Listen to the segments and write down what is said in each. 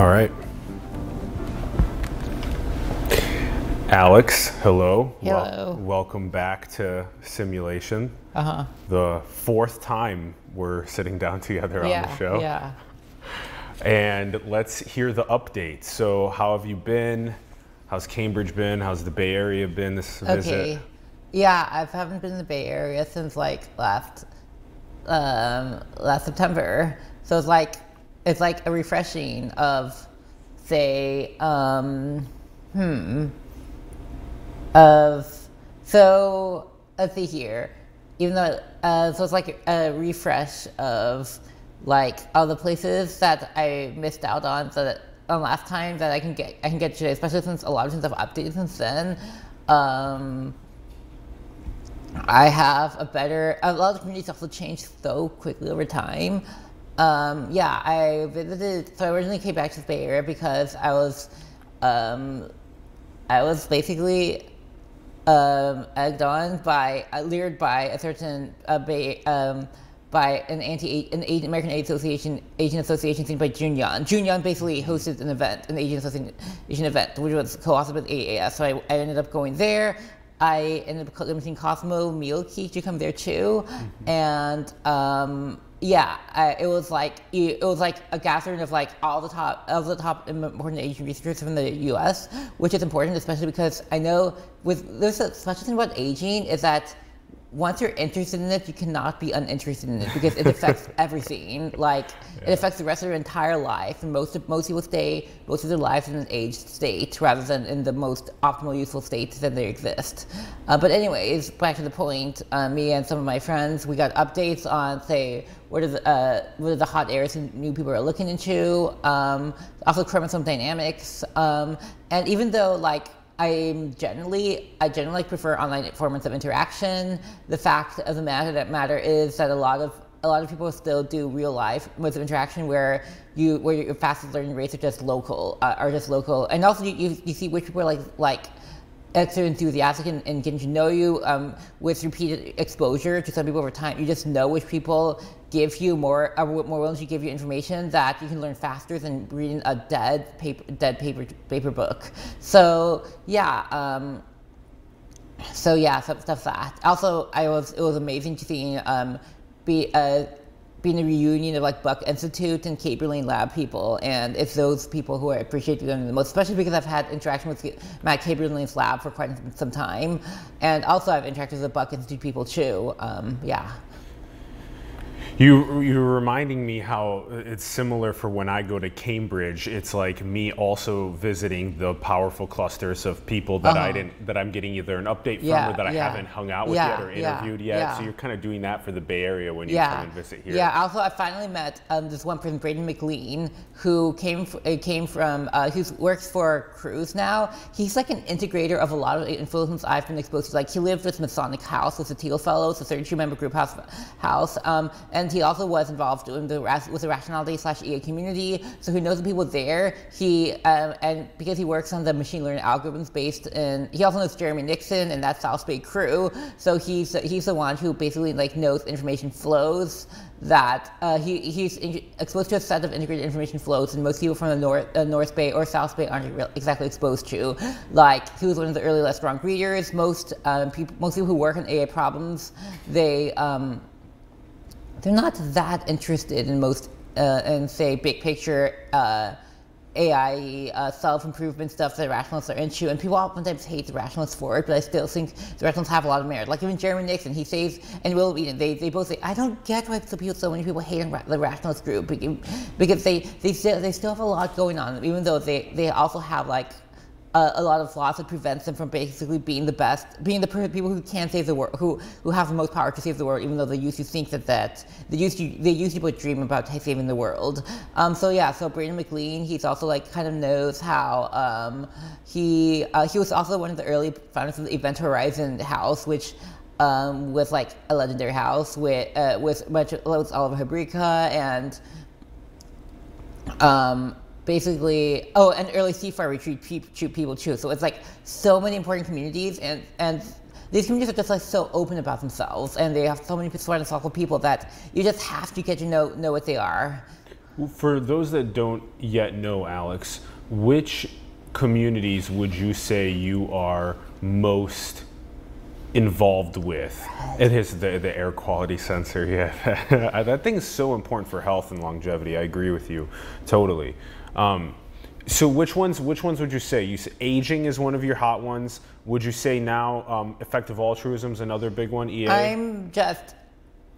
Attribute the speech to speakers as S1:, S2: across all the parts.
S1: All right. Alex, hello.
S2: Hello.
S1: welcome back to Simulation.
S2: Uh huh.
S1: The fourth time we're sitting down together
S2: Yeah.
S1: on the show.
S2: Yeah.
S1: And let's hear the updates. So, how have you been? How's Cambridge been? How's the Bay Area been this
S2: Okay.
S1: visit?
S2: Yeah, I haven't been in the Bay Area since like last um, last September. So it's like it's like a refreshing of say um, hmm of so let's see here. Even though uh, so it's like a refresh of like all the places that I missed out on so that on last time that I can get I can get today, especially since a lot of things have updated since then. Um, I have a better. A lot of communities also changed so quickly over time. Um, yeah, I visited. So I originally came back to the Bay Area because I was, um, I was basically um, egged on by, uh, lured by a certain uh, Bay, um, by an anti an Asian American Aid Association Asian Association thing by Junyan. Junyan basically hosted an event, an Asian Association event, which was co-authored with AAS. So I, I ended up going there. I ended up limiting Cosmo Mielke to come there too, and um, yeah, I, it was like it was like a gathering of like all the top of the top important Asian researchers from the U.S., which is important, especially because I know with there's a special thing about aging is that once you're interested in it, you cannot be uninterested in it because it affects everything. Like it affects the rest of your entire life, and most of, most people stay most of their lives in an aged state rather than in the most optimal, useful state that they exist. Uh, but anyways, back to the point. Uh, me and some of my friends, we got updates on say what are the uh, what are the hot areas and new people are looking into. Um, also chromosome dynamics, um, and even though like I'm generally I generally prefer online forms of interaction. The fact of the matter that matter is that a lot of a lot of people still do real life modes of interaction where you where your fastest learning rates are just local uh, are just local, and also you, you, you see which people are like like extra enthusiastic and, and getting to know you um, with repeated exposure to some people over time. You just know which people give you more, are more willing to give you information that you can learn faster than reading a dead paper, dead paper, paper book. So yeah, um, so yeah, stuff, stuff that. Also, I was it was amazing to see um, be uh, being a reunion of like Buck Institute and Kaeberlein Lab people, and it's those people who I appreciate them the most, especially because I've had interaction with Matt Kaeberlein's lab for quite some time, and also I've interacted with the Buck Institute people too. Um, yeah.
S1: You you're reminding me how it's similar for when I go to Cambridge. It's like me also visiting the powerful clusters of people that I
S2: Uh-huh.
S1: didn't that I'm getting either an update from or that I
S2: yeah.
S1: haven't hung out with
S2: Yeah,
S1: yet or
S2: yeah,
S1: interviewed yet.
S2: yeah.
S1: So you're kind of doing that for the Bay Area when you
S2: yeah.
S1: come and visit here.
S2: Yeah. Also, I finally met um, this one person, Braden McLean, who came f- came from uh, who works for Cruise now. He's like an integrator of a lot of the influences I've been exposed to. Like he lived with Masonic House with the Thiel Fellows, the 32 member group house, house, um, and he also was involved in the with the rationality slash EA community. So he knows the people there. He um, and because he works on the machine learning algorithms based in, he also knows Jeremy Nixon and that South Bay crew. So he's he's the one who basically like knows information flows that uh, he, he's exposed to a set of integrated information flows and most people from the North, uh, North Bay or South Bay aren't re- exactly exposed to. Like, he was one of the early LessWrong readers. Most, um, people, most people who work on AI problems, they, um, they're not that interested in most, uh, in say, big picture uh, AI uh, self-improvement stuff that rationalists are into, and people oftentimes hate the rationalists for it, but I still think the rationalists have a lot of merit. Like even Jeremy Nixon, he says, and Will Wheaton, they, they both say, I don't get why so, many people hate the rationalist group because they, they, still, they still have a lot going on, even though they, they also have like a, a lot of flaws that prevents them from basically being the best, being the people who can save the world, who who have the most power to save the world, even though they used to think that that they used to they used to dream about saving the world. Um, so yeah, so Braden McLean, he's also like kind of knows how um, he uh, he was also one of the early founders of the Event Horizon House, which. Um, was like a legendary house with uh, with much with Oliver Habryka and um, basically oh and early CFAR retreat pe- treat people too so it's like so many important communities and and these communities are just like so open about themselves and they have so many smart and thoughtful people that you just have to get to know know what they are
S1: For those that don't yet know, Alex, which communities would you say you are most involved with? It is the, the air quality sensor, yeah. that thing is so important for health and longevity. I agree with you totally. Um, so which ones which ones would you say? You say aging is one of your hot ones. Would you say now um, effective altruism is another big one? EA.
S2: I'm just,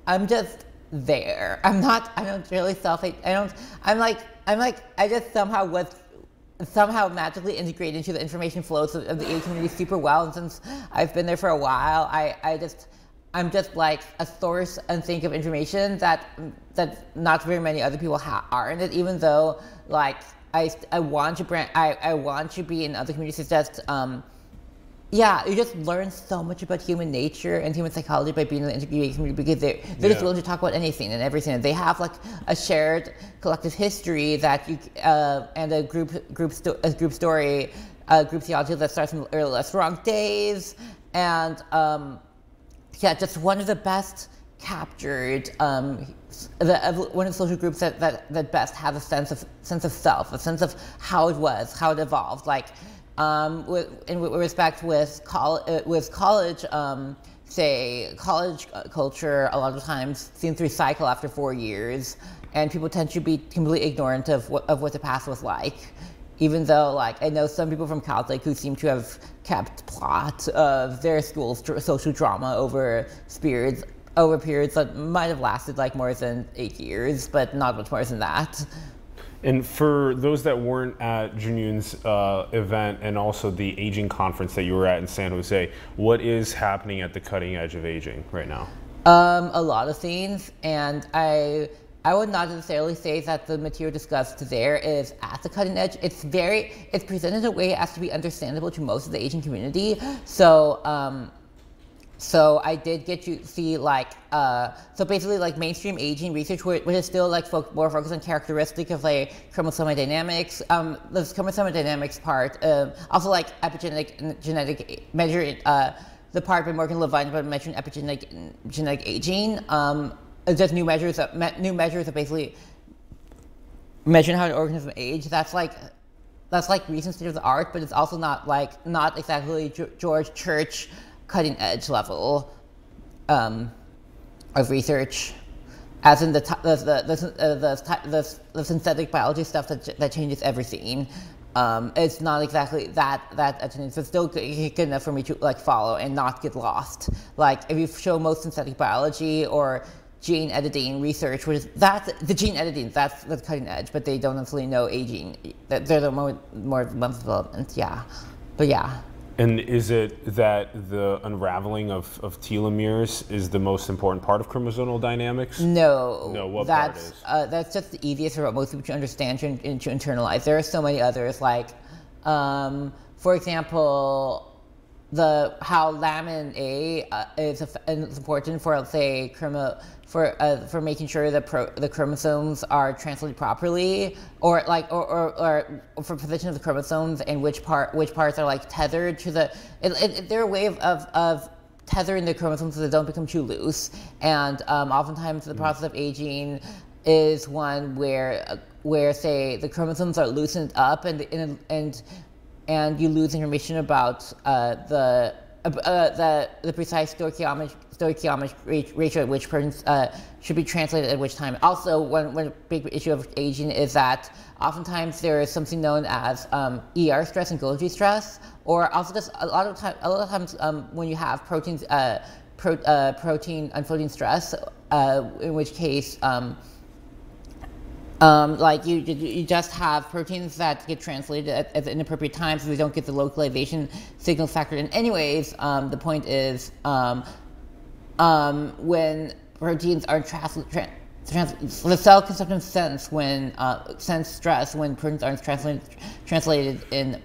S2: I'm just there. I'm not. I don't really self. I don't. I'm like. I'm like. I just somehow was somehow magically integrated into the information flows of, of the age community super well. And since I've been there for a while, I I just. I'm just like a source and think of information that that not very many other people ha- are in it. Even though like I, I want to brand I, I want to be in other communities. Just um, yeah, you just learn so much about human nature and human psychology by being in the integrated community because they're, they're yeah. just willing to talk about anything and everything. And they have like a shared collective history that you uh, and a group group sto- a group story, a group theology that starts from early restaurant days, and um, yeah, just one of the best captured um, the, one of the social groups that, that, that best have a sense of sense of self, a sense of how it was, how it evolved, like um, with, in respect with, col- uh, with college, um, say, college uh, culture a lot of times seems to recycle after four years, and people tend to be completely ignorant of what, of what the past was like. Even though, like, I know some people from Caltech who seem to have kept plot of their school's social drama over periods, over periods that might have lasted like more than eight years, but not much more than that.
S1: And for those that weren't at Junyun's uh, event and also the aging conference that you were at in San Jose, what is happening at the cutting edge of aging right now?
S2: Um, a lot of things, and I I would not necessarily say that the material discussed there is at the cutting edge. It's very it's presented in a way as to be understandable to most of the Asian community. So. Um, so I did get to see like uh, so basically like mainstream aging research, which is still like fo- more focused on characteristic of like chromosomal dynamics. Um, the chromosomal dynamics part, uh, also like epigenetic genetic measure. Uh, the part by Morgan Levine about measuring epigenetic genetic aging. Um, just new measures that me- new measures of basically measuring how an organism age. That's like that's like recent state of the art, but it's also not like not exactly George Church cutting edge level um, of research, as in the the the the, the, the, the synthetic biology stuff that, that changes everything. Um, it's not exactly that that attendance. It's still good, enough for me to like follow and not get lost. Like if you show most synthetic biology or gene editing research, which is that's the gene editing, that's the cutting edge, but they don't necessarily know aging. They're the more more advanced development. Yeah, but yeah.
S1: And is it that the unraveling of, of telomeres is the most important part of chromosomal dynamics?
S2: No.
S1: No, what
S2: that's,
S1: part is?
S2: Uh, that's just the easiest for most people to understand and, to internalize. There are so many others, like, um, for example, the how lamin A uh, is, is important for, say, chromo, for uh, for making sure that pro, the chromosomes are translated properly, or like or, or, or, for position of the chromosomes and which part which parts are like tethered to the. It, it, they're a way of, of, of tethering the chromosomes so they don't become too loose. And um, oftentimes the process of aging is one where where say the chromosomes are loosened up and and and, and you lose information about uh, the uh, the the precise stoichiometry ratio at which persons uh, should be translated at which time. Also, one, one big issue of aging is that oftentimes there is something known as um, ER stress and Golgi stress, or also just a lot of time, a lot of times um, when you have proteins, uh, pro, uh, protein unfolding stress, uh, in which case. Um, um, like you, you just have proteins that get translated at, at inappropriate times, so they don't get the localization signals factored in. Anyways, um, the point is um, um, when proteins are trans, trans, the cell can sometimes sense when uh, sense stress when proteins aren't translated translated in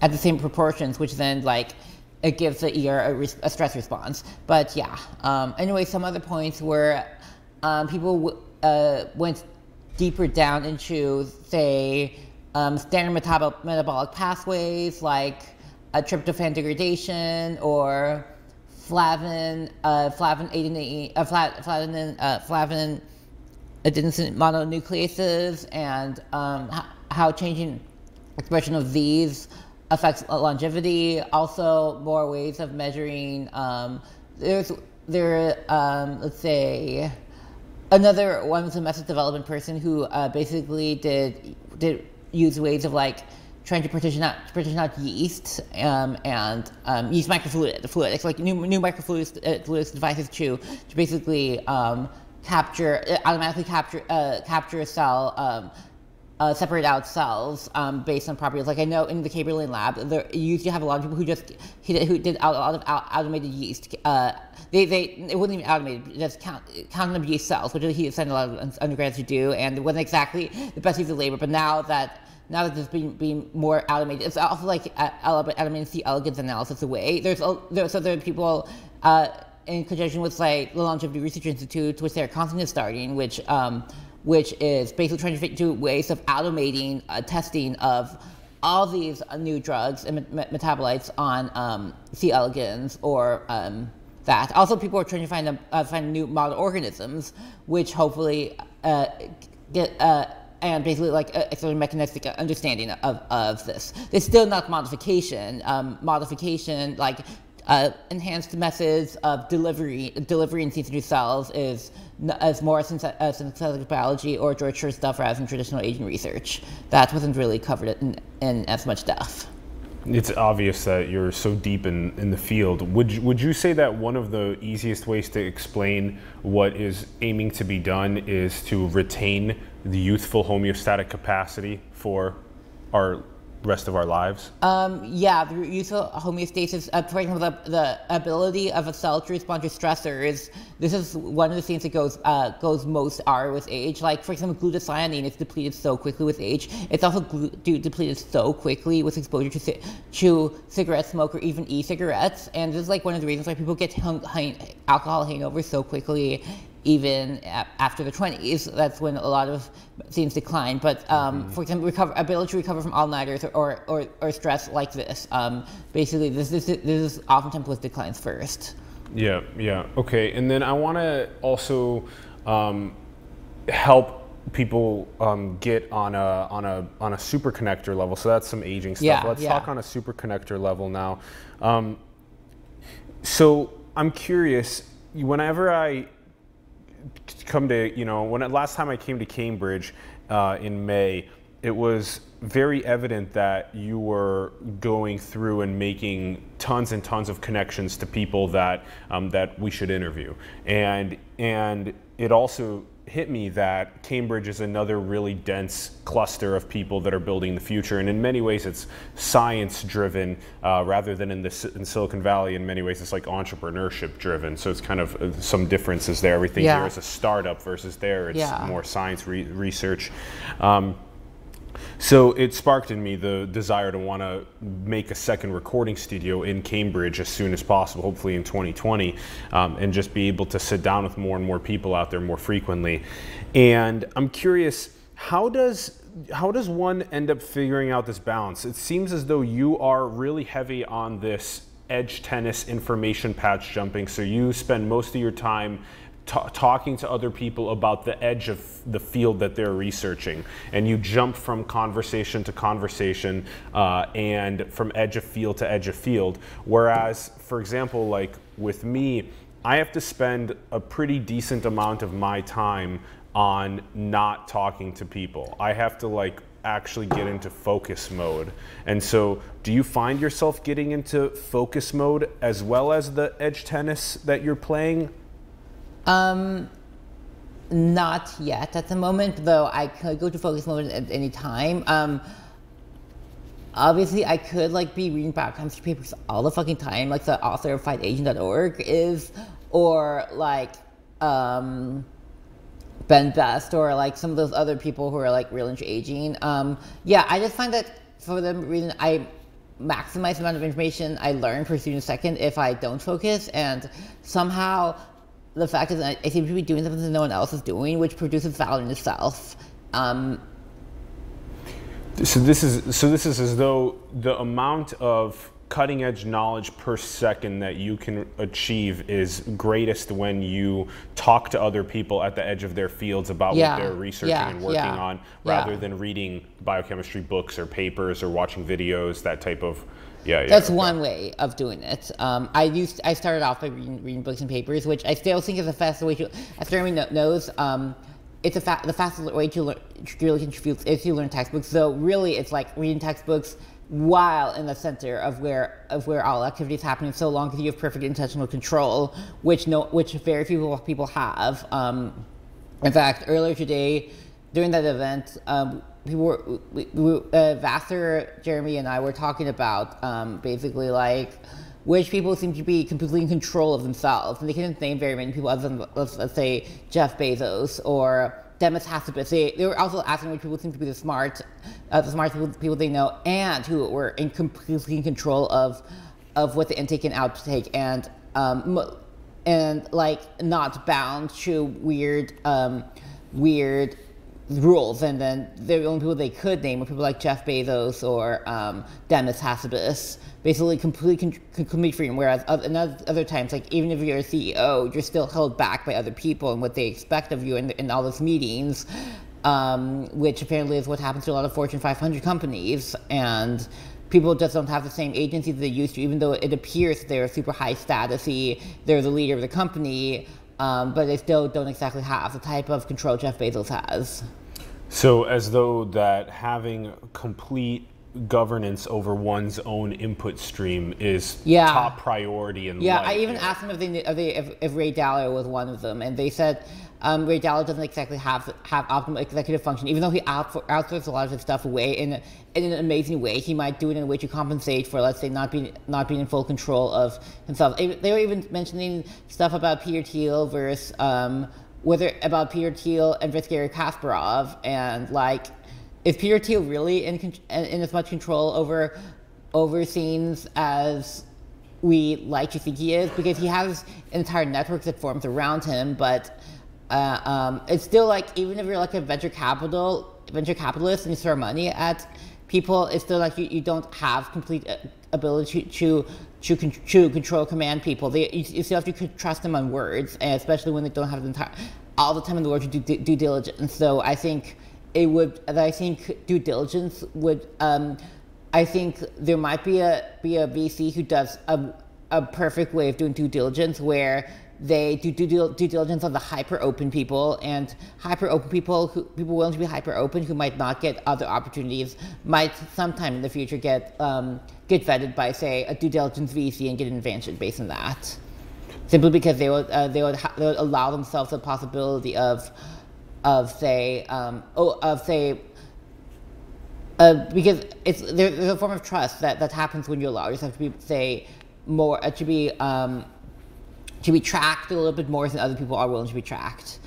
S2: at the same proportions, which then like it gives the ER a, a stress response. But yeah, um, anyway, some other points where um, people uh, went deeper down into say um, standard metabolic, metabolic pathways like a tryptophan degradation or flavin, uh, flavin 18, uh, flavin, uh, flavin adenosine mononucleases and um, how changing expression of these affects longevity. Also, more ways of measuring. Um, there's there. Um, let's say another one was a method development person who uh, basically did did use ways of like trying to partition out partition out yeast um, and um, use microfluidics, fluidics, like new new microfluidics uh, devices to to basically um, capture uh, automatically capture uh, capture a cell. Uh, separate out cells um, based on properties. Like I know in the Kaeberlein lab, there you used to have a lot of people who just who did a lot of automated yeast. Uh, they, they it wasn't even automated, just count counting yeast cells, which he sent a lot of undergrads to do, and it wasn't exactly the best use of labor. But now that now that there's being, being more automated, it's also like uh, automated C elegans analysis away. There's there, so there are people. Uh, in conjunction with like the Longevity Research Institute, which they're constantly starting, which um, which is basically trying to do ways of automating uh, testing of all these uh, new drugs and met- metabolites on um, C. elegans or um, that. Also, people are trying to find uh, find new model organisms, which hopefully uh, get uh, and basically like a, a sort of mechanistic understanding of, of this. There's still not modification. Um, modification like uh, enhanced methods of delivery delivery in situ cells is as more synthetic, uh, synthetic biology or George Church stuff rather than traditional aging research. That wasn't really covered in, in as much depth.
S1: It's obvious that you're so deep in, in the field. Would you, would you say that one of the easiest ways to explain what is aiming to be done is to retain the youthful homeostatic capacity for our rest of our lives?
S2: Um, yeah, the use of homeostasis, uh, for example, the, the ability of a cell to respond to stressors. This is one of the things that goes uh, goes most R with age. Like, for example, glutathione is depleted so quickly with age. It's also depleted so quickly with exposure to, to cigarette smoke or even e-cigarettes. And this is like one of the reasons why people get hung, alcohol hangover so quickly even after the 20s. That's when a lot of things decline. But um, mm-hmm. for example, recover, ability to recover from all-nighters or, or, or, stress like this. Um, basically, this, this, this is oftentimes what declines first.
S1: Yeah, yeah. Okay, and then I want to also um, help people um, get on a on a on a superconnector level. So that's some aging stuff.
S2: Yeah,
S1: Let's
S2: yeah.
S1: talk on a superconnector level now. Um, so I'm curious. Whenever I come to, you know, when last time I came to Cambridge uh, in May, it was very evident that you were going through and making tons and tons of connections to people that um, that we should interview, and and it also hit me that Cambridge is another really dense cluster of people that are building the future. And in many ways, it's science driven uh, rather than in, the, in Silicon Valley. In many ways, it's like entrepreneurship driven. So it's kind of uh, some differences there. Everything yeah. here is a startup versus there, it's yeah. more science re- research. Um, so it sparked in me the desire to want to make a second recording studio in Cambridge as soon as possible, hopefully in 2020, um, and just be able to sit down with more and more people out there more frequently. And I'm curious, how does how does one end up figuring out this balance? It seems as though you are really heavy on this edge tennis information patch jumping, so you spend most of your time talking to other people about the edge of the field that they're researching. And you jump from conversation to conversation uh, and from edge of field to edge of field. Whereas, for example, like with me, I have to spend a pretty decent amount of my time on not talking to people. I have to like actually get into focus mode. And so, do you find yourself getting into focus mode as well as the edge tennis that you're playing?
S2: Um, not yet at the moment, though I could go to focus mode at any time. Um, obviously, I could like be reading biochemistry papers all the fucking time, like the author of FightAging.org is, or like um, Ben Best, or like some of those other people who are like real into aging. Um, yeah, I just find that for the reason I maximize the amount of information I learn per student second if I don't focus, and somehow the fact is I, I seem to be doing something that no one else is doing, which produces value in itself. Um,
S1: so this is so this is as though the amount of cutting edge knowledge per second that you can achieve is greatest when you talk to other people at the edge of their fields about
S2: Yeah,
S1: what they're researching
S2: yeah,
S1: and working
S2: yeah,
S1: on rather than reading biochemistry books or papers or watching videos that type of yeah yeah
S2: That's
S1: okay.
S2: one way of doing it. Um, I used I started off by reading, reading books and papers, which I still think is the fastest way to. As Jeremy knows, um, it's a fa- the fastest way to learn to really contribute is to learn textbooks. So really, it's like reading textbooks while in the center of where of where all activity is happening. So long as you have perfect intentional control, which no which very few people have. Um, in fact, earlier today, during that event, people were, we, we, uh, Vassar, Jeremy, and I were talking about um, basically like which people seem to be completely in control of themselves, and they couldn't name very many people other than let's, let's say Jeff Bezos or Demis Hassabis. They, they were also asking which people seem to be the smart, uh, the smart people, people they know, and who were in completely in control of of what the intake and outtake and um, and like not bound to weird um, weird rules and then the only people they could name were people like Jeff Bezos or um, Demis Hassabis. Basically complete con- con- complete freedom whereas other times like even if you're a CEO you're still held back by other people and what they expect of you in, in all those meetings um, which apparently is what happens to a lot of Fortune 500 companies and people just don't have the same agency that they used to, even though it appears they're super high statusy, they're the leader of the company, um, but they still don't exactly have the type of control Jeff Bezos has.
S1: So, as though that having complete governance over one's own input stream is
S2: Yeah.
S1: top priority in
S2: Yeah,
S1: life.
S2: Yeah, I even asked them if they knew, if, they, if, if Ray Dalio was one of them, and they said um, Ray Dalio doesn't exactly have have optimal executive function, even though he out, outsources a lot of his stuff away in, in an amazing way. He might do it in a way to compensate for, let's say, not being not being in full control of himself. They were even mentioning stuff about Peter Thiel versus um, whether about Peter Thiel and versus Garry Kasparov, and like is Peter Thiel really in, in as much control over over scenes as we like to think he is because he has entire network that forms around him but uh, um, it's still like even if you're like a venture capital venture capitalist and you throw money at people it's still like you, you don't have complete uh, ability to to, con- to control command people. They, you, you still have to trust them on words and especially when they don't have the entire all the time in the world to do due, due diligence. So i think it would i think due diligence would um, I think there might be a be a VC who does a, a perfect way of doing due diligence where they do due, due diligence on the hyper open people and hyper open people who people willing to be hyper open who might not get other opportunities might sometime in the future get um, get vetted by say a due diligence VC and get an advantage based on that. Simply because they would uh, they would they would allow themselves the possibility of of say um, oh of say uh, because it's there, there's a form of trust that, that happens when you allow yourself to be say more uh, to be um, to be tracked a little bit more than other people are willing to be tracked.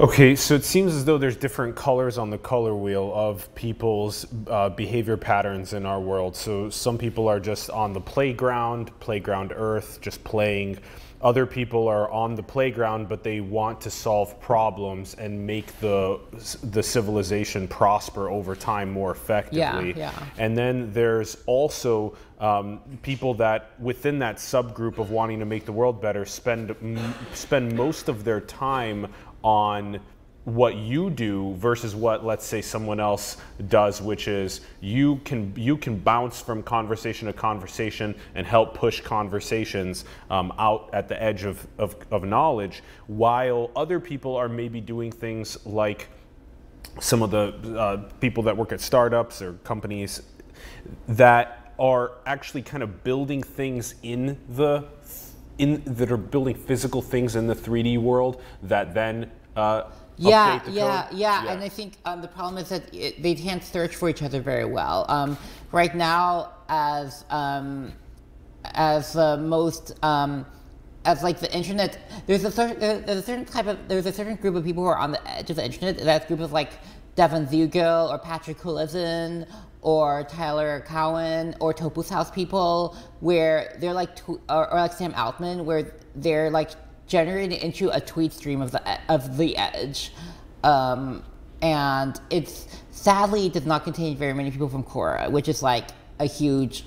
S1: Okay, so it seems as though there's different colors on the color wheel of people's uh, behavior patterns in our world. So some people are just on the playground, playground earth, just playing. Other people are on the playground, but they want to solve problems and make the the civilization prosper over time more effectively.
S2: yeah. yeah.
S1: And then there's also um, people that within that subgroup of wanting to make the world better spend m- spend most of their time on what you do versus what let's say someone else does which is you can you can bounce from conversation to conversation and help push conversations um, out at the edge of, of, of knowledge while other people are maybe doing things like some of the uh, people that work at startups or companies that are actually kind of building things in the in that are building physical things in the 3D world that then uh,
S2: Yeah, yeah,
S1: code?
S2: yeah, And I think um, the problem is that it, they can't search for each other very well. Um, right now, as um, as the most um, as like the internet, there's a certain there's a certain type of there's a certain group of people who are on the edge of the internet. That group of like Devon Zuegel or Patrick Collison or Tyler Cowen or Topos House people, where they're like or, or like Sam Altman, where they're like generated into a tweet stream of the of the edge, um, and it's sadly it does not contain very many people from Quora, which is like a huge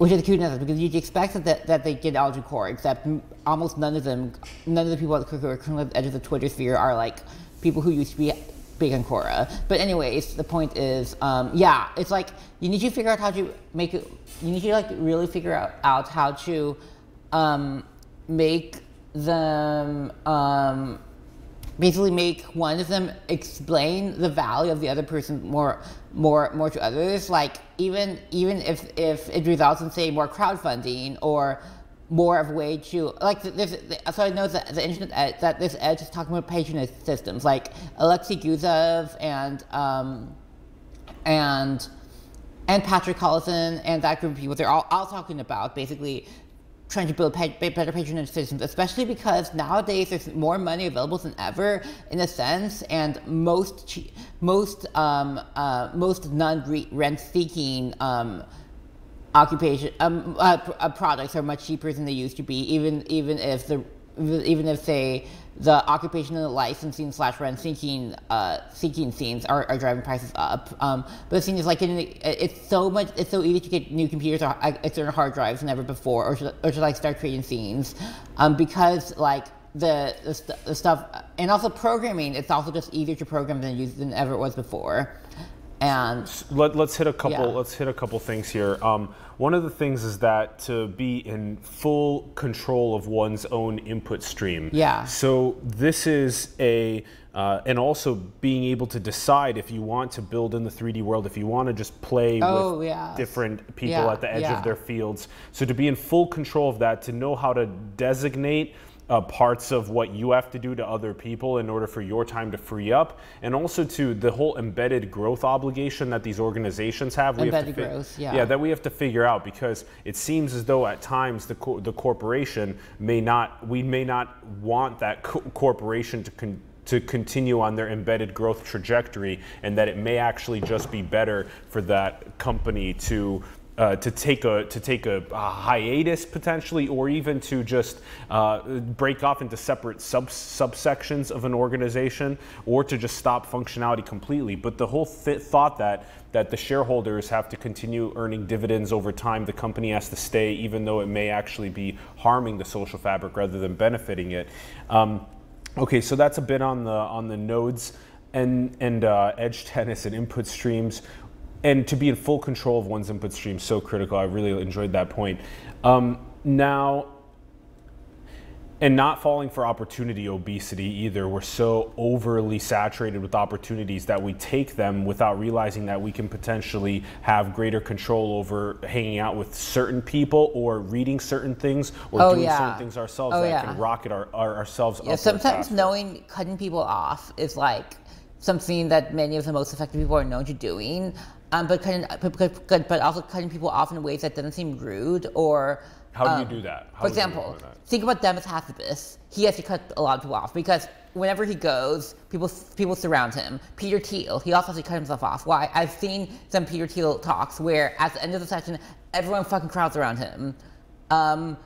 S2: which is a huge because you'd expect that, that they get algae core, except almost none of them, none of the people at the edge of the Twitter sphere are like people who used to be big on Quora. But anyways, the point is, um, yeah, it's like you need to figure out how to make it. You need to like really figure out, out how to um, make them um, basically make one of them explain the value of the other person more more more to others. Like even even if if it results in say more crowdfunding or more of a way to like so i know that the internet that this edge is talking about patronage systems like Alexey Guzey and um and and Patrick Collison and that group of people, they're all, all talking about basically trying to build better patronage systems, especially because nowadays there's more money available than ever in a sense, and most most um, uh, most non-rent seeking um, occupation um, uh, uh, products are much cheaper than they used to be, even even if the even if say the occupation and the licensing slash rent seeking uh, seeking scenes are, are driving prices up. Um, but the thing is, like, it's so much, it's so easy to get new computers or external hard drives than ever before, or to, or to like start creating scenes, um, because like the the, st- the, stuff and also programming, it's also just easier to program than use than ever it was before. And
S1: Let, us hit a couple. Yeah. Let's hit a couple things here. Um, one of the things is that to be in full control of one's own input stream.
S2: Yeah.
S1: So this is a uh, and also being able to decide if you want to build in the 3D world, if you want to just play oh, with yeah. different people yeah, at the edge yeah. of their fields. So to be in full control of that, to know how to designate uh, parts of what you have to do to other people in order for your time to free up, and also to the whole embedded growth obligation that these organizations have.
S2: We embedded have to growth, yeah.
S1: Yeah, that we have to figure out because it seems as though at times the co- the corporation may not, we may not want that co- corporation to. Con- to continue on their embedded growth trajectory, and that it may actually just be better for that company to uh, to take a to take a, a, hiatus potentially, or even to just uh, break off into separate sub subsections of an organization, or to just stop functionality completely. But the whole th thought that that the shareholders have to continue earning dividends over time, the company has to stay, even though it may actually be harming the social fabric rather than benefiting it. Um, okay, so that's a bit on the on the nodes and and uh, edge tennis and input streams and to be in full control of one's input stream so critical. I really enjoyed that point. Um, now, and not falling for opportunity obesity either. We're so overly saturated with opportunities that we take them without realizing that we can potentially have greater control over hanging out with certain people or reading certain things or
S2: oh,
S1: doing
S2: yeah.
S1: certain things ourselves
S2: oh,
S1: that
S2: yeah.
S1: can rocket our, our ourselves
S2: yeah, Sometimes knowing cutting people off is like something that many of the most effective people are known to doing um, but cutting, but, but also cutting people off in ways that doesn't seem rude or.
S1: How do
S2: um,
S1: you do that? How
S2: for example, think about Demis Hassabis. He has to cut a lot of people off because whenever he goes, people people surround him. Peter Thiel, he also has to cut himself off. Why? I've seen some Peter Thiel talks where at the end of the session, everyone fucking crowds around him. Um,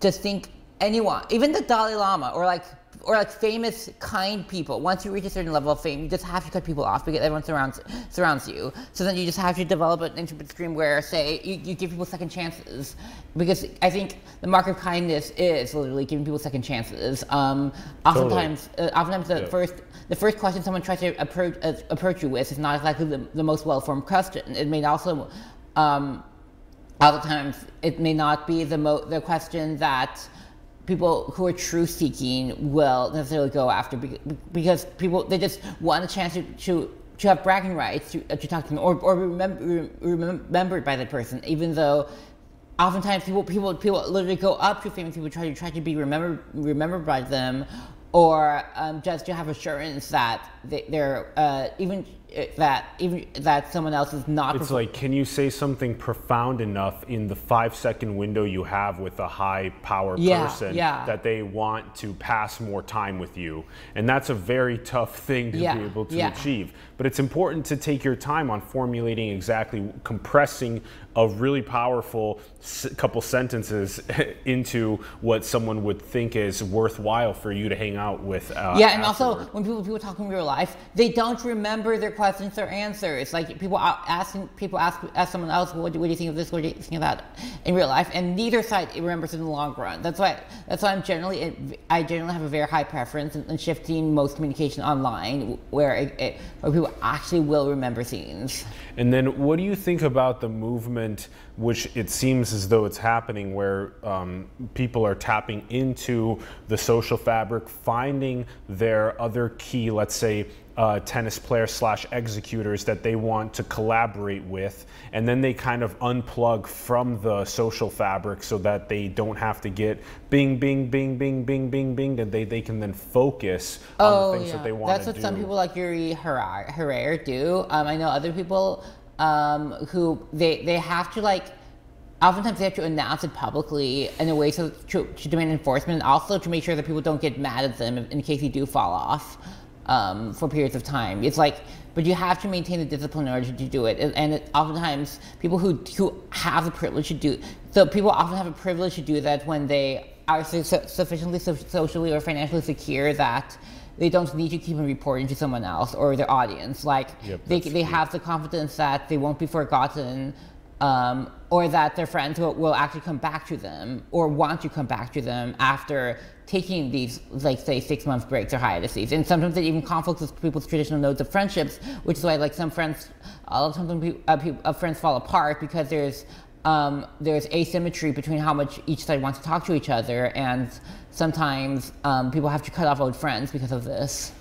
S2: just think anyone, even the Dalai Lama or like or like famous, kind people. Once you reach a certain level of fame, you just have to cut people off because everyone surrounds surrounds you. So then you just have to develop an intimate stream where, say, you, you give people second chances. Because I think the mark of kindness is literally giving people second chances. Um, oftentimes, totally. uh, oftentimes the first the first question someone tries to approach uh, approach you with is not exactly the, the most well formed question. It may also um, other times it may not be the mo- the question that people who are truth seeking will necessarily go after because people they just want a chance to, to, have bragging rights to, to talk to them or, or remember, remembered by the person even though oftentimes people people people literally go up to famous people try to try to be remembered remembered by them or um, just to have assurance that they, are uh, even that even that someone else is not.
S1: It's like, can you say something profound enough in the five second window you have with a high power
S2: yeah,
S1: person
S2: yeah.
S1: that they want to pass more time with you, and that's a very tough thing to
S2: yeah,
S1: be able to achieve. But it's important to take your time on formulating exactly, compressing a really powerful couple sentences into what someone would think is worthwhile for you to hang out with.
S2: Uh, yeah, and afterward. also when people people talk in real life, they don't remember their questions or answers. Like people asking people ask ask someone else, what do, what do you think of this? What do you think of that? In real life, and neither side remembers in the long run. That's why that's why I'm generally I generally have a very high preference in, in shifting most communication online, where it, it, where people actually will remember things.
S1: And then, what do you think about the movement, which it seems as though it's happening, where um, people are tapping into the social fabric, finding their other key, let's say, uh, tennis players slash executors that they want to collaborate with, and then they kind of unplug from the social fabric so that they don't have to get bing, bing, bing, bing, bing, bing, bing, and they, they can then focus
S2: oh,
S1: on the things
S2: yeah.
S1: that they want
S2: That's what
S1: do.
S2: some people like Yuri Herrera do. Um, I know other people um, who they they have to like oftentimes they have to announce it publicly in a way so to, to demand enforcement and also to make sure that people don't get mad at them in case you do fall off um, for periods of time. It's like, but you have to maintain the discipline in order to do it. And it, oftentimes, people who who have the privilege to do so, people often have a privilege to do that when they are su- sufficiently so- socially or financially secure that they don't need to keep on reporting to someone else or their audience. Like
S1: Yep,
S2: they they
S1: true.
S2: have the confidence that they won't be forgotten. Um, or that their friends will, will actually come back to them or want to come back to them after taking these, like say, six month breaks or hiatuses. And sometimes it even conflicts with people's traditional nodes of friendships, which is why like some friends, a lot of times when pe- uh, uh, friends fall apart because there's um, there's asymmetry between how much each side wants to talk to each other, and sometimes um, people have to cut off old friends because of this.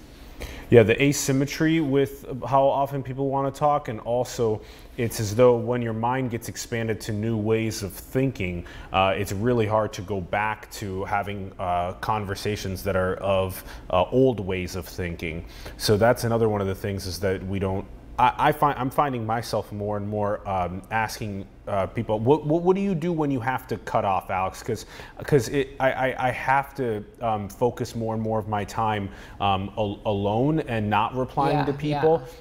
S1: Yeah, the asymmetry with how often people want to talk, and also it's as though when your mind gets expanded to new ways of thinking, uh, it's really hard to go back to having uh, conversations that are of uh, old ways of thinking. So that's another one of the things is that we don't. I, I find I'm finding myself more and more um, asking uh, people, what, what, what do you do when you have to cut off, Alex? Because because I, I, I have to um, focus more and more of my time um, al- alone and not replying
S2: Yeah,
S1: to people.
S2: yeah.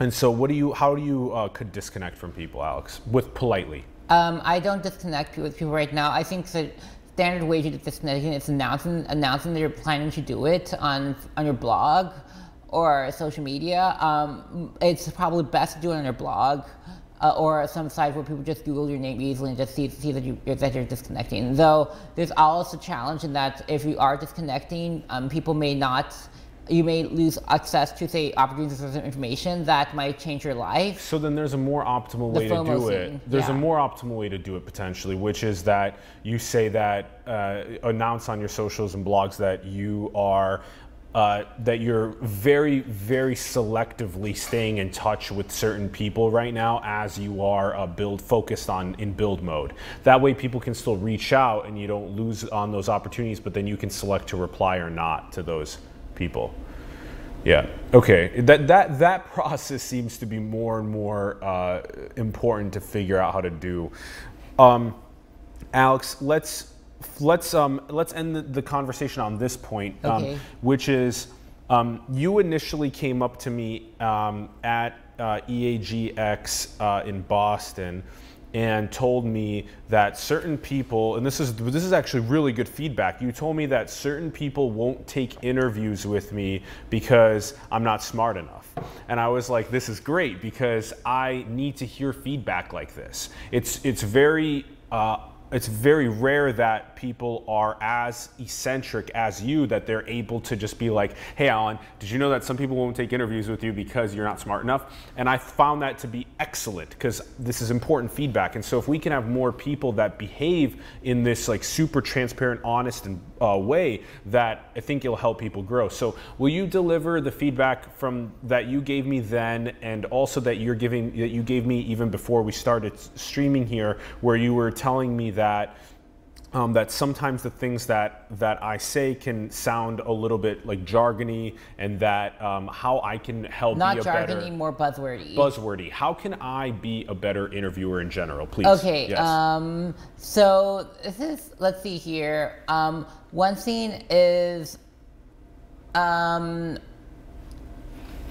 S1: And so, what do you? How do you uh, could disconnect from people, Alex? With politely.
S2: Um, I don't disconnect with people right now. I think the standard way to disconnect is announcing announcing that you're planning to do it on on your blog or social media. Um, it's probably best to do it on your blog. Uh, or some site where people just Google your name easily and just see, see that, you, that you're disconnecting. Though there's also a challenge in that if you are disconnecting, um, people may not, you may lose access to, say, opportunities for some information that might change your life.
S1: So then there's a more optimal
S2: The
S1: way to do it.
S2: scene,
S1: There's a more optimal way to do it potentially, which is that you say that uh, announce on your socials and blogs that you are. Uh, that you're very, very selectively staying in touch with certain people right now, as you are uh, build focused on in build mode. That way, people can still reach out, and you don't lose on those opportunities. But then you can select to reply or not to those people. Yeah. Okay. That that that process seems to be more and more uh, important to figure out how to do. Um, Alex, let's let's um, let's end the, the conversation on this point, um, which is um, you initially came up to me um, at uh, EAGX uh, in Boston and told me that certain people and this is this is actually really good feedback. You told me that certain people won't take interviews with me because I'm not smart enough. And I was like this is great because I need to hear feedback like this. It's it's very uh, it's very rare that people are as eccentric as you that they're able to just be like, hey, Allen, did you know that some people won't take interviews with you because you're not smart enough? And I found that to be excellent because this is important feedback. And so if we can have more people that behave in this like super transparent, honest and uh, way, that I think it'll help people grow. So will you deliver the feedback from that you gave me then, and also that you're giving that you gave me even before we started streaming here, where you were telling me that um, that sometimes the things that that I say can sound a little bit like jargony, and that um, how I can help
S2: Not
S1: be a
S2: jargony,
S1: better
S2: more buzzwordy.
S1: buzzwordy. How can I be a better interviewer in general, please?
S2: Okay.
S1: Yes.
S2: Um, so this is let's see here. Um, one thing is um,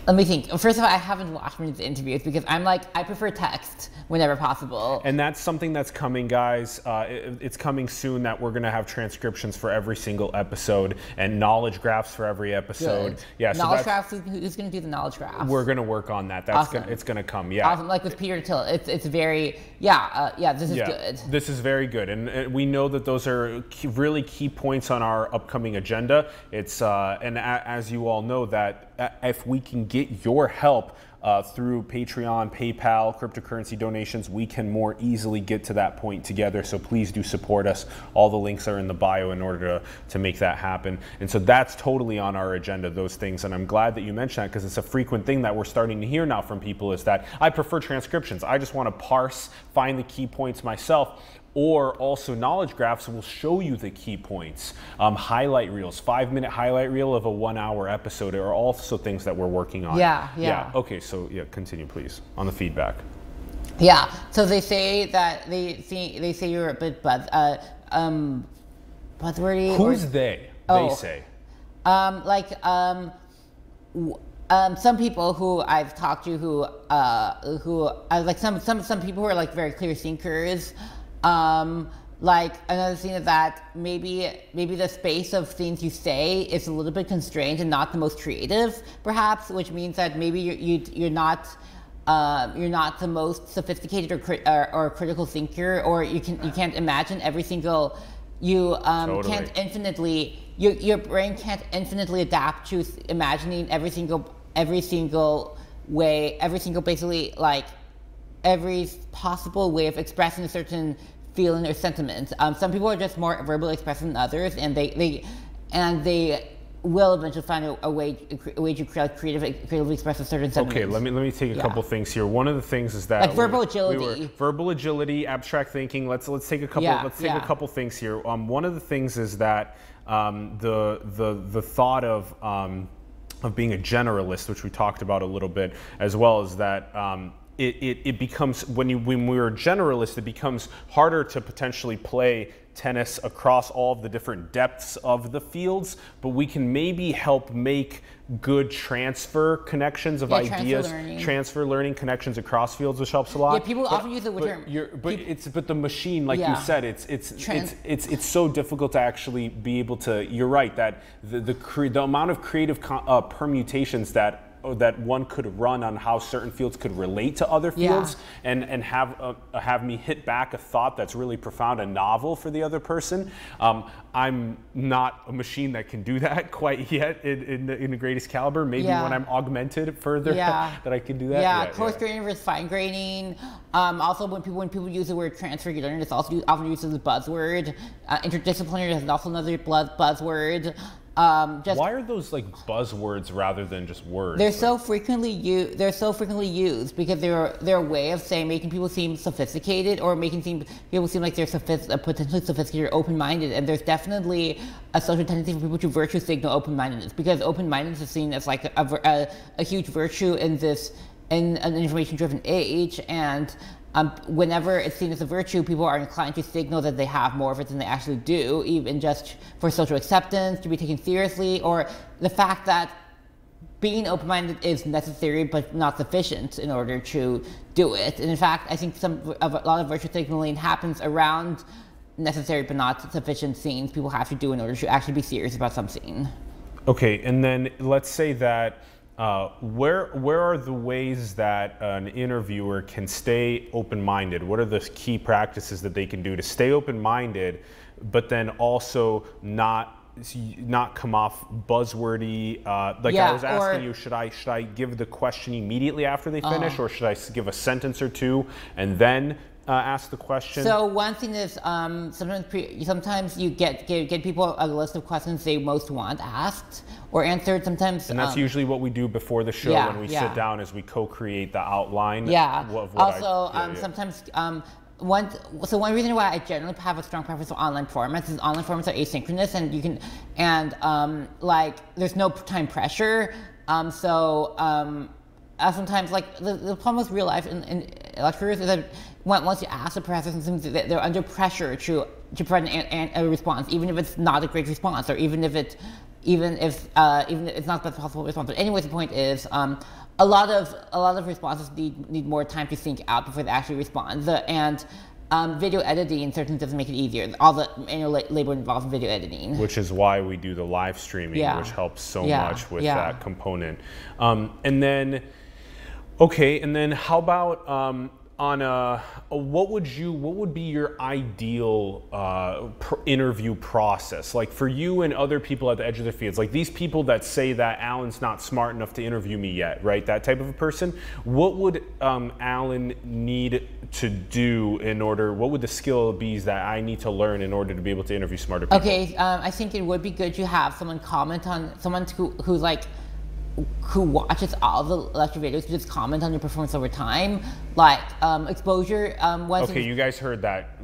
S2: Let me think. First of all, I haven't watched many of the interviews because I'm like I prefer text whenever possible.
S1: And that's something that's coming, guys. Uh, it, it's coming soon that we're going to have transcriptions for every single episode and knowledge graphs for every episode.
S2: Good.
S1: Yeah,
S2: knowledge
S1: that's-
S2: graphs. Who's going to do the knowledge graphs?
S1: we're going to work on that. That's
S2: Awesome.
S1: gonna, it's going to come. Yeah.
S2: awesome. Like with Peter Thiel, it's it's very yeah uh, yeah. This is
S1: Yeah,
S2: good.
S1: this is very good, and uh, we know that those are key, really key points on our upcoming agenda. It's uh, and a, as you all know that uh, if we can get your help. Uh, through Patreon, PayPal, cryptocurrency donations, we can more easily get to that point together. So please do support us. All the links are in the bio in order to, to make that happen. And so that's totally on our agenda, those things. And I'm glad that you mentioned that because it's a frequent thing that we're starting to hear now from people is that I prefer transcriptions. I just want to parse, find the key points myself or also knowledge graphs will show you the key points. Um, highlight reels, five minute highlight reel of a one hour episode are also things that we're working on.
S2: Yeah, yeah.
S1: Okay, so yeah, continue please on the feedback.
S2: Yeah. So they say that they see they say you're a bit buzz uh um buzzwordy. or-
S1: Who's they?
S2: Oh.
S1: They say.
S2: Um, like um, w- um, some people who I've talked to who uh, who uh, like some some some people who are like very clear thinkers. Um, like another thing is that maybe maybe the space of things you say is a little bit constrained and not the most creative, perhaps, which means that maybe you're you, you're not. Uh, you're not the most sophisticated or, cri- or, or critical thinker, or you can you can't imagine every single you um,
S1: Totally.
S2: can't infinitely your, your brain can't infinitely adapt to imagining every single every single way every single basically like every possible way of expressing a certain feeling or sentiment um, some people are just more verbally expressive than others and they, they and they will eventually find a, a way a way to create creative creatively express a certain sentiment
S1: Okay, let me let me take a
S2: Yeah.
S1: couple things here. One of the things is that
S2: Like verbal
S1: we-
S2: agility.
S1: we were- verbal agility, abstract thinking. Let's let's take a couple.
S2: Yeah,
S1: let's take
S2: yeah.
S1: a couple things here. Um, one of the things is that um, the the the thought of um, of being a generalist, which we talked about a little bit, as well as that. Um, it, it, it becomes when you when we're a generalist, it becomes harder to potentially play tennis across all of the different depths of the fields, but we can maybe help make good transfer connections of
S2: Yeah, transfer
S1: ideas,
S2: learning.
S1: transfer learning connections across fields, which helps a lot.
S2: Yeah, people often use the
S1: but
S2: term-
S1: You're, but it's but the machine, like
S2: Yeah.
S1: you said, it's it's
S2: Trans-
S1: it's it's it's so difficult to actually be able to. You're right that the the, cre- the amount of creative co- uh, permutations that. That one could run on how certain fields could relate to other
S2: Yeah.
S1: fields, and and have uh, have me hit back a thought that's really profound and novel for the other person. Um, I'm not a machine that can do that quite yet in, in, the, in the greatest caliber. Maybe
S2: Yeah.
S1: when I'm augmented further,
S2: Yeah.
S1: that I can do that.
S2: Yeah, coarse graining versus fine graining. Um, also, when people when people use the word transfer learning, it's also often used as a buzzword. Uh, interdisciplinary is also another buzz- buzzword. Um, just
S1: Why are those like buzzwords rather than just words?
S2: they're so frequently used. They're so frequently used because they're they're a way of saying making people seem sophisticated or making seem people seem like they're sophist, uh, potentially sophisticated or open-minded. And there's definitely a social tendency for people to virtue signal open-mindedness because open-mindedness is seen as like a, a, a, a huge virtue in this in an information-driven age and. Um, whenever it's seen as a virtue, people are inclined to signal that they have more of it than they actually do, even just for social acceptance, to be taken seriously, or the fact that being open-minded is necessary but not sufficient in order to do it. And in fact, I think some of a lot of virtue signaling happens around necessary but not sufficient scenes people have to do in order to actually be serious about something.
S1: Okay, and then let's say that uh, where where are the ways that an interviewer can stay open-minded? What are the key practices that they can do to stay open-minded, but then also not not come off buzzwordy? Uh, like I was asking
S2: or-
S1: you, should I should I give the question immediately after they finish, or should i give a sentence or two and then uh, ask the question?
S2: So one thing is um, sometimes pre- sometimes you get, get get people a list of questions they most want asked or answered. Sometimes
S1: and that's
S2: um,
S1: usually what we do before the show
S2: yeah,
S1: when we
S2: yeah.
S1: sit down is we co-create the outline
S2: Yeah.
S1: of what I-
S2: also,
S1: yeah,
S2: um, sometimes um, one so one reason why I generally have a strong preference for online formats is online formats are asynchronous and you can and um, like there's no time pressure. Um, so um, uh, sometimes like the, the problem with real life in, in lectures is that once you ask the they- they're under pressure to to provide an, an, a response, even if it's not a great response, or even if it even if uh, even if it's not the best possible response. But anyways, the point is. Um, a lot of a lot of responses need need more time to think out before they actually respond. The, and um, video editing certainly doesn't make it easier. All the manual la- labor involved in video editing.
S1: which is why we do the live streaming,
S2: Yeah.
S1: which helps so
S2: Yeah,
S1: much with
S2: yeah.
S1: that component. Um, and then, okay, and then how about um, on a, a- what would you what would be your ideal uh, pr- interview process? Like for you and other people at the edge of the fields, like these people that say that Allen's not smart enough to interview me yet, right? That type of a person. What would um, Allen need to do in order? What would the skill be that I need to learn in order to be able to interview smarter people?
S2: Okay, um, I think it would be good to have someone comment on someone who who like who watches all the lecture videos to just comment on your performance over time, like um, exposure. Um, one
S1: Okay, you guys heard that.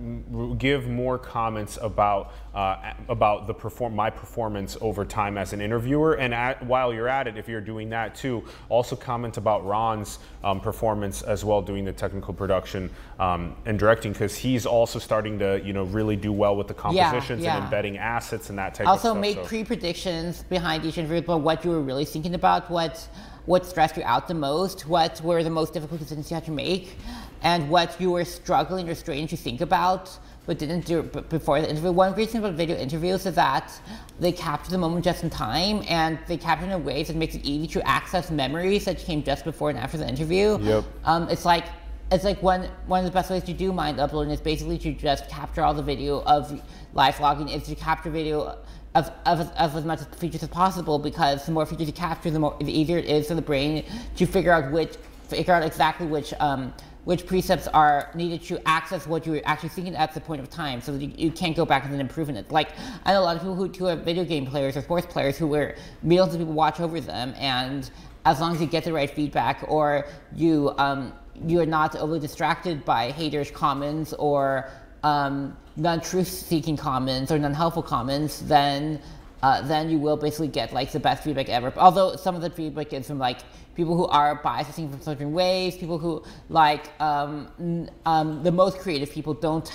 S1: Give more comments about uh, about the perform my performance over time as an interviewer, and at, while you're at it, if you're doing that too, also comment about Ron's um, performance as well, doing the technical production um, and directing, because he's also starting to you know really do well with the compositions
S2: yeah.
S1: and embedding assets and that type
S2: also
S1: of stuff.
S2: make
S1: so-
S2: pre-predictions behind each interview about what you were really thinking about, what what stressed you out the most, what were the most difficult decisions you had to make, and what you were struggling or straining to think about but didn't do it b- before the interview. One great thing about video interviews is that they capture the moment just in time, and they capture in a way that makes it easy to access memories that came just before and after the interview.
S1: Yep.
S2: Um, it's like it's like one one of the best ways to do mind uploading is basically to just capture all the video of live logging is to capture video of, of, of as much features as possible because the more features you capture, the more the easier it is for the brain to figure out which figure out exactly which um, which precepts are needed to access what you were actually thinking at the point of time, so that you, you can't go back and then improve it. Like I know a lot of people who, who are video game players or sports players who were millions of people watch over them, and as long as you get the right feedback or you um, you are not overly distracted by haters comments or um, non-truth seeking comments or non-helpful comments, then uh, then you will basically get like the best feedback ever. Although some of the feedback is from like people who are biased to from certain ways, people who like um, n- um, the most creative people don't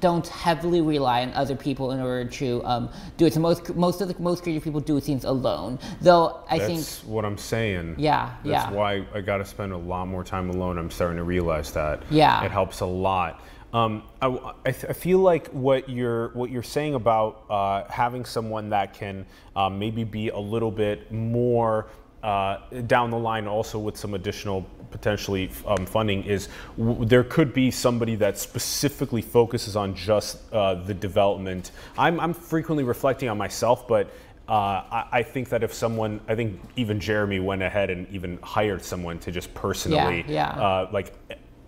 S2: don't heavily rely on other people in order to um, do it. So most most of the most creative people do things alone. Though I think
S1: That's what I'm saying.
S2: Yeah,
S1: That's
S2: yeah.
S1: why I got to spend a lot more time alone. I'm starting to realize that.
S2: Yeah.
S1: It helps a lot. Um, I, I, th- I feel like what you're what you're saying about uh, having someone that can um, maybe be a little bit more uh, down the line, also with some additional potentially um, funding, is w- there could be somebody that specifically focuses on just uh, the development. I'm, I'm frequently reflecting on myself, but uh, I, I think that if someone, I think even Jeremy went ahead and even hired someone to just personally,
S2: yeah.
S1: Uh, like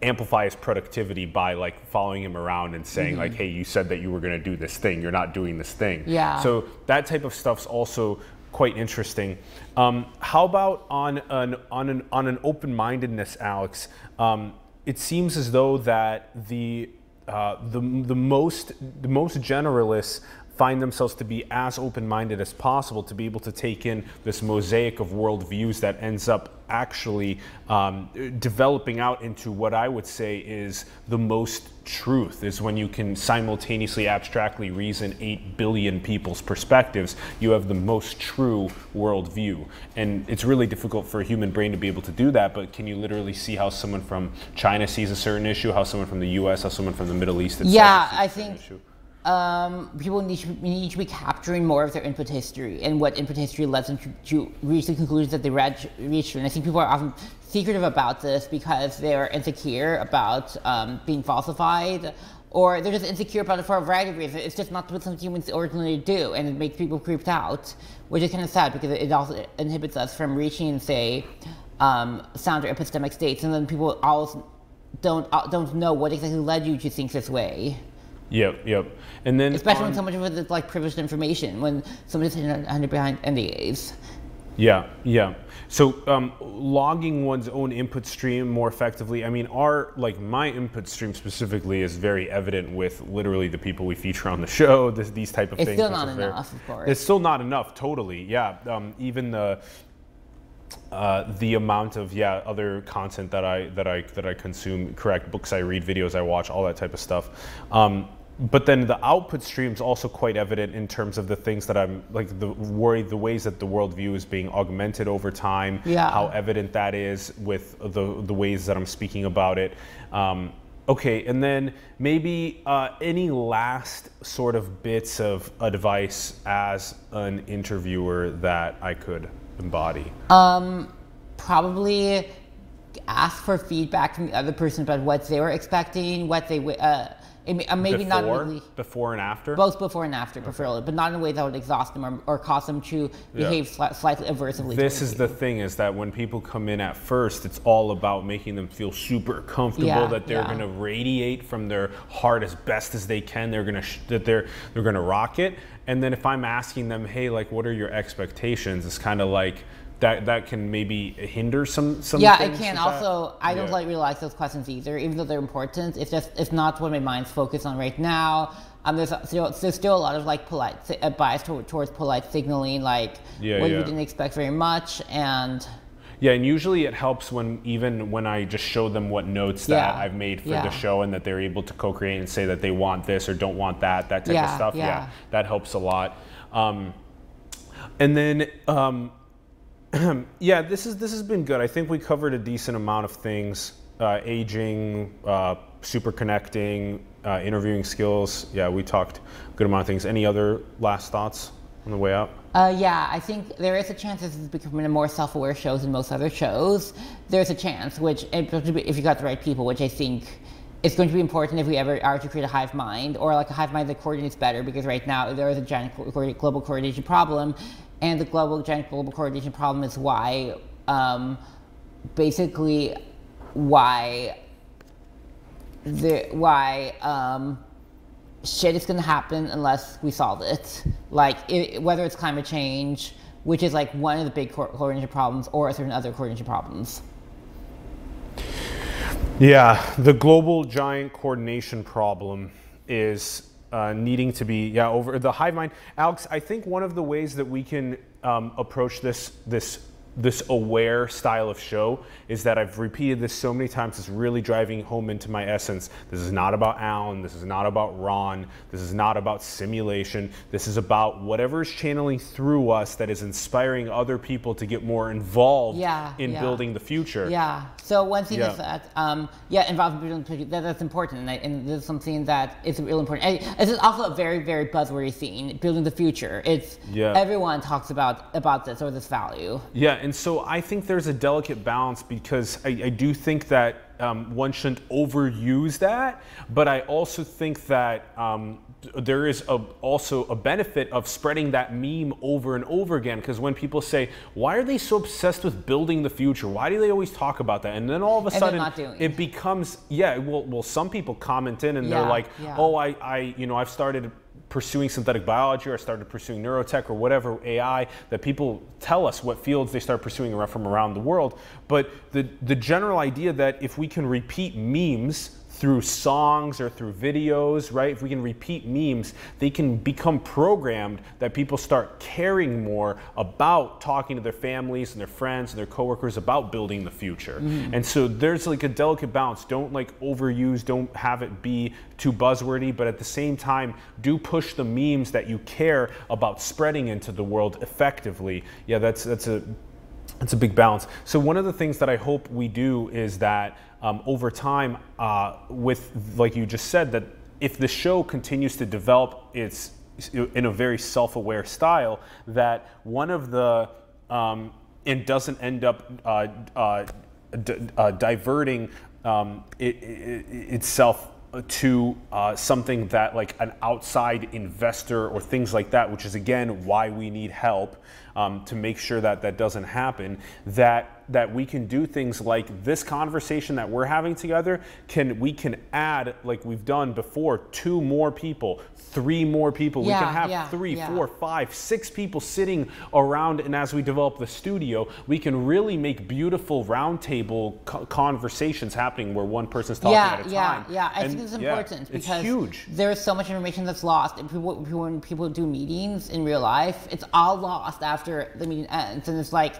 S1: amplify his productivity by like following him around and saying like, hey, you said that you were going to do this thing, you're not doing this thing.
S2: Yeah.
S1: So that type of stuff's also quite interesting. Um, how about on an on an on an open-mindedness, Alex? Um, it seems as though that the uh, the the most the most generalists find themselves to be as open-minded as possible to be able to take in this mosaic of worldviews that ends up actually um, developing out into what I would say is the most truth is when you can simultaneously abstractly reason 8 billion people's perspectives you have the most true worldview and it's really difficult for a human brain to be able to do that but can you literally see how someone from china sees a certain issue how someone from the us how someone from the middle east
S2: Yeah,
S1: sees
S2: I
S1: a
S2: think-
S1: issue?
S2: Um, people need to, need to be capturing more of their input history and what input history led them to, to reach the conclusions that they read, reached. And I think people are often secretive about this because they're insecure about um, being falsified or they're just insecure about it for a variety of reasons. It's just not what some humans ordinarily do and it makes people creeped out, which is kind of sad because it also inhibits us from reaching, say, um, sound or epistemic states. And then people always don't, uh, don't know what exactly led you to think this way.
S1: Yep yep and then
S2: Especially
S1: on-
S2: when so much of it is like privileged information, when somebody's under behind NDAs.
S1: Yeah, yeah. So um, logging one's own input stream more effectively. I mean, our like my input stream specifically is very evident with literally the people we feature on the show. This, these type of
S2: It's
S1: things.
S2: It's
S1: still
S2: not
S1: is very-
S2: enough, of course.
S1: It's still not enough. Totally. Yeah. Um, even the uh, the amount of yeah other content that I that I that I consume, correct books I read, videos I watch, all that type of stuff. Um, but then the output stream is also quite evident in terms of the things that I'm like the worry, the ways that the worldview is being augmented over time.
S2: Yeah.
S1: How evident that is with the the ways that I'm speaking about it. Um, okay, and then maybe uh, any last sort of bits of advice as an interviewer that I could embody.
S2: probably ask for feedback from the other person about what they were expecting, what they uh, it uh, maybe not
S1: before,
S2: really
S1: before and after.
S2: both before and after, preferably, but not in a way that would exhaust them or, or cause them to
S1: Yeah.
S2: behave sli- slightly aversively.
S1: This is the thing is that when people come in at first, it's all about making them feel super comfortable
S2: Yeah,
S1: that they're
S2: yeah.
S1: going to radiate from their heart as best as they can. They're going to sh- that they're they're going to rock it. And then if I'm asking them, "Hey, like what are your expectations?" It's kind of like that that can maybe hinder some some
S2: Yeah, it can. Also, I don't like realize those questions either, even though they're important. It's just it's not what my mind's focused on right now. Um, there's still, there's still a lot of like polite uh, bias toward, towards polite signaling, like
S1: Yeah,
S2: what
S1: yeah.
S2: we didn't expect very much, and
S1: Yeah, and usually it helps when even when I just show them what notes that
S2: Yeah,
S1: I've made for
S2: yeah.
S1: the show and that they're able to co-create and say that they want this or don't want that, that type of
S2: Yeah,
S1: stuff.
S2: yeah.
S1: that helps a lot. Um, and then, um, yeah, this is this has been good. I think we covered a decent amount of things: uh, aging, uh, super connecting, uh, interviewing skills. Yeah, we talked a good amount of things. Any other last thoughts on the way up?
S2: Uh, yeah, I think there is a chance this is becoming a more self-aware show than most other shows. There's a chance, which if you got the right people, which I think is going to be important if we ever are to create a hive mind or like a hive mind that coordinates better. Because right now there is a giant global coordination problem, and the global giant global coordination problem is why, um, basically, why the why. Um, shit is going to happen unless we solve it. Like i whether it's climate change, which is like one of the big coordination problems, or certain other coordination problems.
S1: Yeah, the global giant coordination problem is uh, needing to be yeah over the hive mind. Alex, I think one of the ways that we can um, approach this this this aware style of show is that I've repeated this so many times. It's really driving home into my essence. This is not about Allen. This is not about Ron. This is not about simulation. This is about whatever is channeling through us that is inspiring other people to get more involved
S2: Yeah,
S1: in
S2: yeah.
S1: building the future.
S2: Yeah. So one thing
S1: Yeah.
S2: is that um, yeah, involvement that, that's important, and, I, and this is something that is really important. And This is also a very very buzzwordy thing, building the future. It's
S1: Yeah.
S2: everyone talks about about this or this value.
S1: Yeah, and so I think there's a delicate balance because I, I do think that um, one shouldn't overuse that, but I also think that um, there is a, also a benefit of spreading that meme over and over again. Because when people say, "Why are they so obsessed with building the future? Why do they always talk about that?" and then all of a sudden it becomes yeah. Well, well, some people comment in and
S2: Yeah,
S1: they're like,
S2: yeah.
S1: "Oh, I, I, you know, I've started." Pursuing synthetic biology or I started pursuing neurotech or whatever AI that people tell us what fields they start pursuing from around the world. But the, the general idea that if we can repeat memes through songs or through videos, right? If we can repeat memes, they can become programmed that people start caring more about talking to their families and their friends and their coworkers about building the future. Mm-hmm. And so there's like a delicate balance. Don't like overuse, don't have it be too buzzwordy, but at the same time, do push the memes that you care about spreading into the world effectively. Yeah, that's that's a it's a big balance. So one of the things that I hope we do is that um, over time, uh, with like you just said, that if the show continues to develop its in a very self-aware style, that one of the um, and doesn't end up uh, uh, uh, diverting um, it, it, itself to uh, something that like an outside investor or things like that, which is again why we need help um, to make sure that that doesn't happen. That that we can do things like this conversation that we're having together. Can we can add like we've done before two more people, three more people. we can have
S2: yeah,
S1: three,
S2: yeah.
S1: four, five, six people sitting around, and as we develop the studio, we can really make beautiful roundtable co- conversations happening where one person's talking
S2: yeah,
S1: at a
S2: yeah,
S1: time.
S2: yeah. I
S1: And,
S2: think it's
S1: yeah,
S2: important
S1: it's
S2: because
S1: huge.
S2: there's so much information that's lost. And people, when people do meetings in real life, it's all lost after the meeting ends, and it's like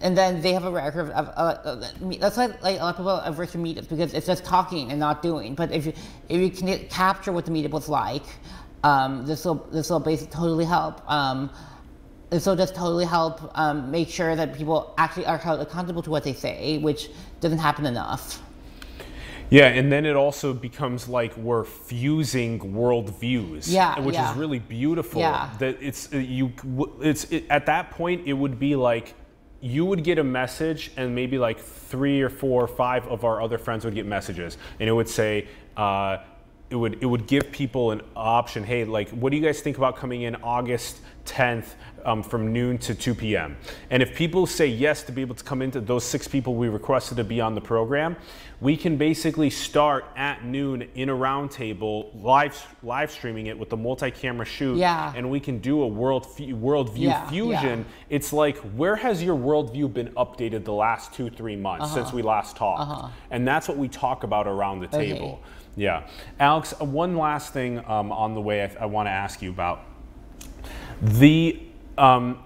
S2: and then they have a record of, of, that's why like a lot of people are virtual meetups because it's just talking and not doing. But if you if you can capture what the meetup was like, um, this will this will basically totally help. Um, this will just totally help um, make sure that people actually are held accountable to what they say, which doesn't happen enough.
S1: Yeah, and then it also becomes like we're fusing worldviews.
S2: Yeah,
S1: which
S2: yeah.
S1: is really beautiful.
S2: Yeah.
S1: That it's uh, you. It's it, at that point it would be like you would get a message, and maybe like three or four or five of our other friends would get messages, and it would say. Uh, it would it would give people an option. Hey, like, what do you guys think about coming in August 10th um, from noon to 2 p.m. And if people say yes to be able to come into those six people we requested to be on the program, we can basically start at noon in a roundtable live live streaming it with the multi-camera shoot,
S2: Yeah.
S1: and we can do a world worldview
S2: Yeah,
S1: fusion.
S2: yeah.
S1: It's like where has your worldview been updated the last two three months
S2: Uh-huh.
S1: since we last talked? And that's what we talk about around the
S2: Okay.
S1: table. Yeah. Alex, one last thing um, on the way I, I want to ask you about. The, um,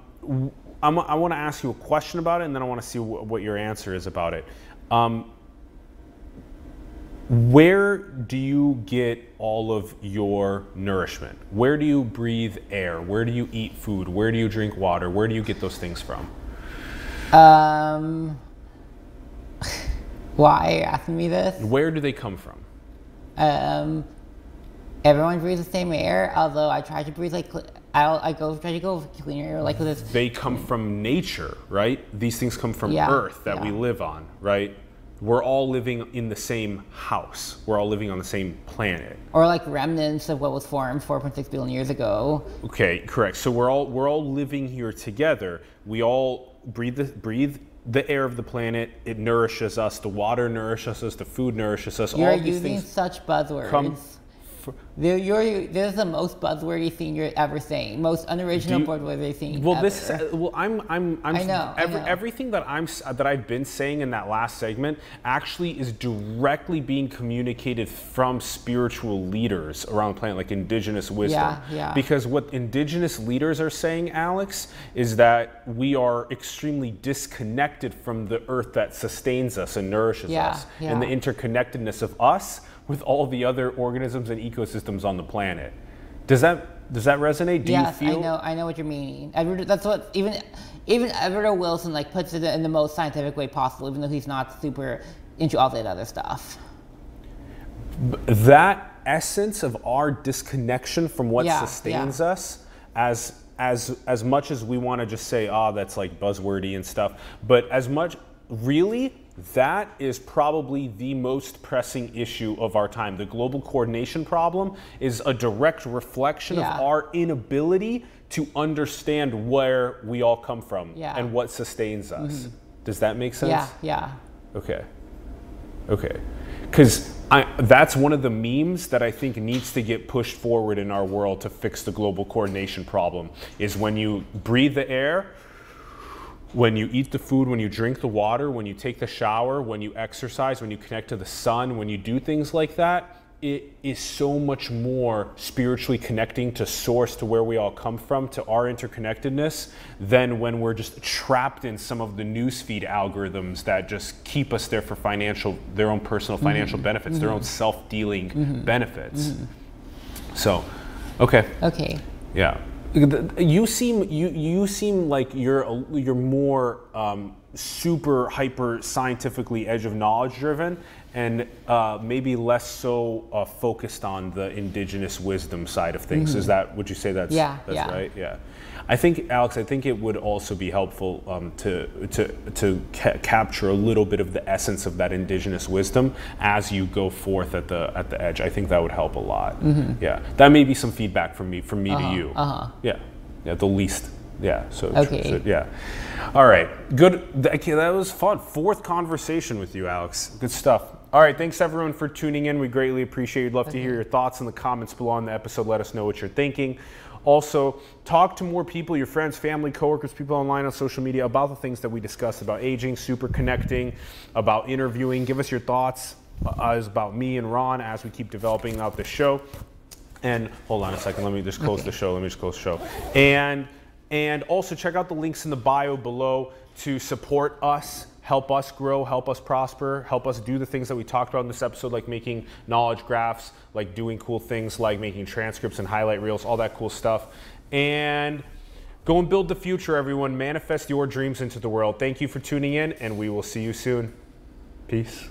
S1: I want to ask you a question about it, and then I want to see wh- what your answer is about it. Um, where do you get all of your nourishment? Where do you breathe air? Where do you eat food? Where do you drink water? Where do you get those things from?
S2: Um, why are you asking me this?
S1: Where do they come from?
S2: Um, everyone breathes the same air, although I try to breathe like I'll, I go try to go cleaner air, like this.
S1: they come from nature, right? These things come from
S2: Yeah,
S1: Earth that we live on, right? We're all living in the same house. We're all living on the same planet.
S2: Or like remnants of what was formed 4.6 billion years ago.
S1: Okay, correct. So we're all we're all living here together. We all breathe the breathe the air of the planet. It nourishes us. The water nourishes us. The food nourishes us.
S2: You're
S1: all these
S2: using
S1: things
S2: such buzzwords.
S1: come. Fr-
S2: They're, you're, this is the most buzzwordy thing you're ever saying. Most unoriginal
S1: you-
S2: buzzwordy thing.
S1: Well,
S2: ever.
S1: this uh, well, I'm I'm I'm
S2: I know, I know.
S1: everything that I'm that I've been saying in that last segment actually is directly being communicated from spiritual leaders around the planet, like indigenous wisdom.
S2: Yeah, yeah.
S1: Because what indigenous leaders are saying, Alex, is that we are extremely disconnected from the earth that sustains us and nourishes
S2: Yeah,
S1: us, and the interconnectedness of us with all the other organisms and ecosystems on the planet. Does that does that resonate? Do
S2: yes,
S1: you feel
S2: I know. I know what you're meaning. That's what even even Edward Wilson like puts it in the most scientific way possible, even though he's not super into all that other stuff.
S1: that essence of our disconnection from what
S2: Yeah,
S1: sustains
S2: yeah.
S1: us as as as much as we want to just say oh that's like buzzwordy and stuff but as much really that is probably the most pressing issue of our time the global coordination problem is a direct reflection
S2: Yeah.
S1: of our inability to understand where we all come from
S2: Yeah. Mm-hmm.
S1: and what sustains us does that make sense
S2: Yeah, yeah.
S1: Okay. Okay. Because that's one of the memes that I think needs to get pushed forward in our world to fix the global coordination problem is when you breathe the air, when you eat the food, when you drink the water, when you take the shower, when you exercise, when you connect to the sun, when you do things like that, it is so much more spiritually connecting to source, to where we all come from, to our interconnectedness, than when we're just trapped in some of the newsfeed algorithms that just keep us there for financial, their own personal mm-hmm. financial benefits, their own mm-hmm. self-dealing mm-hmm. benefits. So, okay.
S2: Okay.
S1: Yeah. You seem you you seem like you're a, you're more um, super hyper scientifically edge of knowledge driven and uh, maybe less so uh, focused on the indigenous wisdom side of things. Is that would you say that's
S2: Yeah,
S1: that's
S2: yeah.
S1: right? Yeah. I think Alex, I think it would also be helpful um, to to to ca- capture a little bit of the essence of that indigenous wisdom as you go forth at the at the edge. I think that would help a lot. Yeah, that may be some feedback from me from me to you.
S2: Mm-hmm. uh-huh.
S1: Yeah, yeah, the least. Yeah. So,
S2: Okay.
S1: so- yeah. All right. Good. Okay, that was fun. Fourth conversation with you, Alex. Good stuff. All right. Thanks everyone for tuning in. We greatly appreciate. We'd love to hear your thoughts in the comments below on the episode. Let us know what you're thinking. Also, talk to more people, your friends, family, coworkers, people online on social media about the things that we discussed about aging, super connecting, about interviewing. Give us your thoughts uh, as about me and Ron as we keep developing out the show. And hold on a second, let me just close
S2: Okay.
S1: the show. Let me just close the show. And And also check out the links in the bio below to support us, help us grow, help us prosper, help us do the things that we talked about in this episode, like making knowledge graphs, like doing cool things like making transcripts and highlight reels, all that cool stuff. And go and build the future, everyone. Manifest your dreams into the world. Thank you for tuning in, and we will see you soon. Peace.